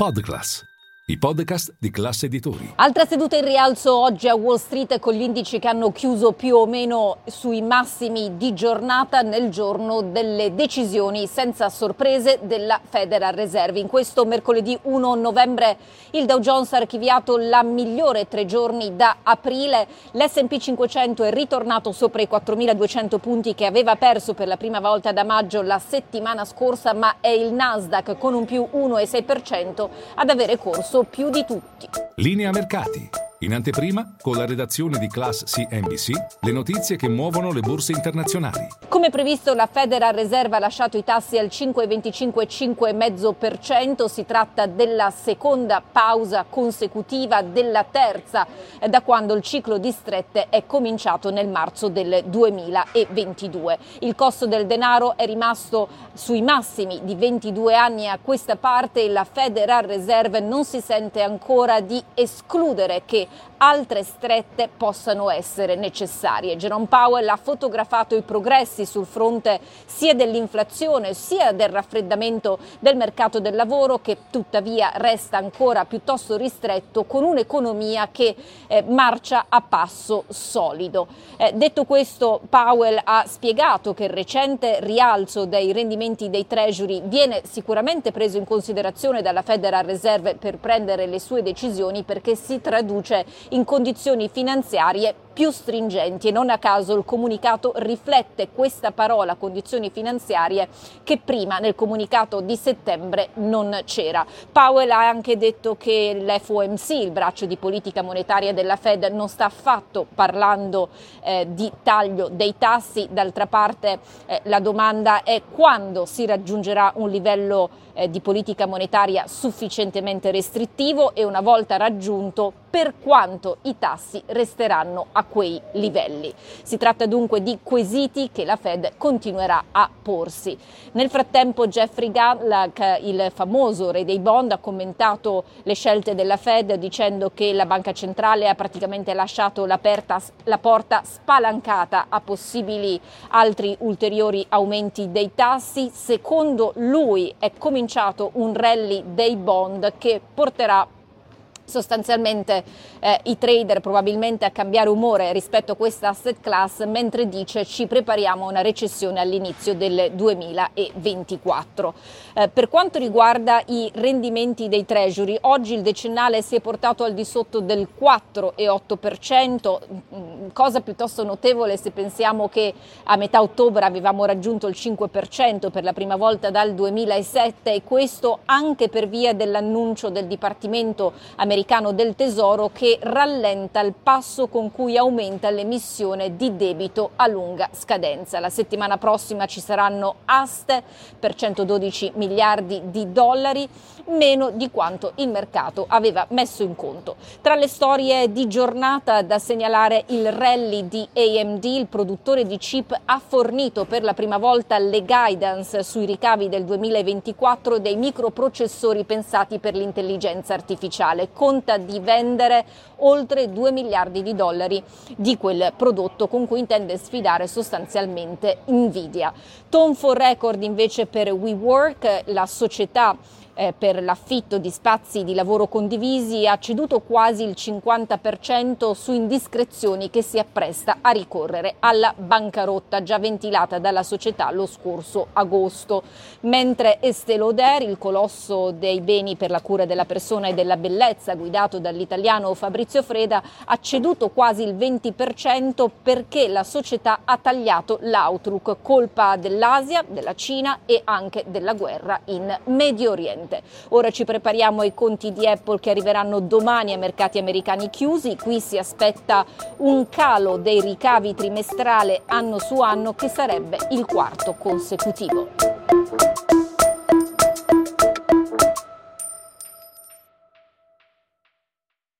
Podcast. I podcast di classe editori. Altra seduta in rialzo oggi a Wall Street con gli indici che hanno chiuso più o meno sui massimi di giornata nel giorno delle decisioni senza sorprese della Federal Reserve. In questo mercoledì 1 novembre il Dow Jones ha archiviato la migliore tre giorni da aprile. L'S&P 500 è ritornato sopra i 4.200 punti che aveva perso per la prima volta da maggio la settimana scorsa, ma è il Nasdaq con un più 1,6% ad avere corso più di tutti. Linea mercati. In anteprima, con la redazione di Class CNBC, le notizie che muovono le borse internazionali. Come previsto, la Federal Reserve ha lasciato i tassi al 5,25-5,5%. Si tratta della seconda pausa consecutiva, della terza da quando il ciclo di strette è cominciato nel marzo del 2022. Il costo del denaro è rimasto sui massimi di 22 anni a questa parte e la Federal Reserve non si sente ancora di escludere che altre strette possano essere necessarie. Jerome Powell ha fotografato i progressi sul fronte sia dell'inflazione sia del raffreddamento del mercato del lavoro che tuttavia resta ancora piuttosto ristretto con un'economia che eh, marcia a passo solido. Eh, detto questo, Powell ha spiegato che il recente rialzo dei rendimenti dei treasury viene sicuramente preso in considerazione dalla Federal Reserve per prendere le sue decisioni perché si traduce in condizioni finanziarie più stringenti e non a caso il comunicato riflette questa parola condizioni finanziarie che prima nel comunicato di settembre non c'era. Powell ha anche detto che l'FOMC, il braccio di politica monetaria della Fed, non sta affatto parlando eh, di taglio dei tassi, d'altra parte eh, la domanda è quando si raggiungerà un livello eh, di politica monetaria sufficientemente restrittivo e una volta raggiunto per quanto i tassi resteranno a quei livelli. Si tratta dunque di quesiti che la Fed continuerà a porsi. Nel frattempo Jeffrey Gallagher, il famoso re dei bond, ha commentato le scelte della Fed dicendo che la banca centrale ha praticamente lasciato la porta spalancata a possibili altri ulteriori aumenti dei tassi. Secondo lui è cominciato un rally dei bond che porterà sostanzialmente eh, i trader probabilmente a cambiare umore rispetto a questa asset class, mentre dice ci prepariamo a una recessione all'inizio del 2024. Eh, per quanto riguarda i rendimenti dei treasury, oggi il decennale si è portato al di sotto del 4,8%, mm, cosa piuttosto notevole se pensiamo che a metà ottobre avevamo raggiunto il 5% per la prima volta dal 2007 e questo anche per via dell'annuncio del Dipartimento americano americano del Tesoro che rallenta il passo con cui aumenta l'emissione di debito a lunga scadenza. La settimana prossima ci saranno aste per 112 miliardi di dollari, meno di quanto il mercato aveva messo in conto. Tra le storie di giornata da segnalare il rally di AMD, il produttore di chip ha fornito per la prima volta le guidance sui ricavi del 2024 dei microprocessori pensati per l'intelligenza artificiale. Con conta di vendere oltre 2 miliardi di dollari di quel prodotto con cui intende sfidare sostanzialmente Nvidia. Tom for record invece per WeWork, la società eh, per l'affitto di spazi di lavoro condivisi ha ceduto quasi il 50% su indiscrezioni che si appresta a ricorrere alla bancarotta già ventilata dalla società lo scorso agosto, mentre Estée Lauder, il colosso dei beni per la cura della persona e della bellezza guidato dall'italiano Fabrizio Freda, ha ceduto quasi il 20% perché la società ha tagliato l'outlook, colpa dell'Asia, della Cina e anche della guerra in Medio Oriente niente. Ora ci prepariamo ai conti di Apple che arriveranno domani ai mercati americani chiusi. Qui si aspetta un calo dei ricavi trimestrale anno su anno che sarebbe il quarto consecutivo.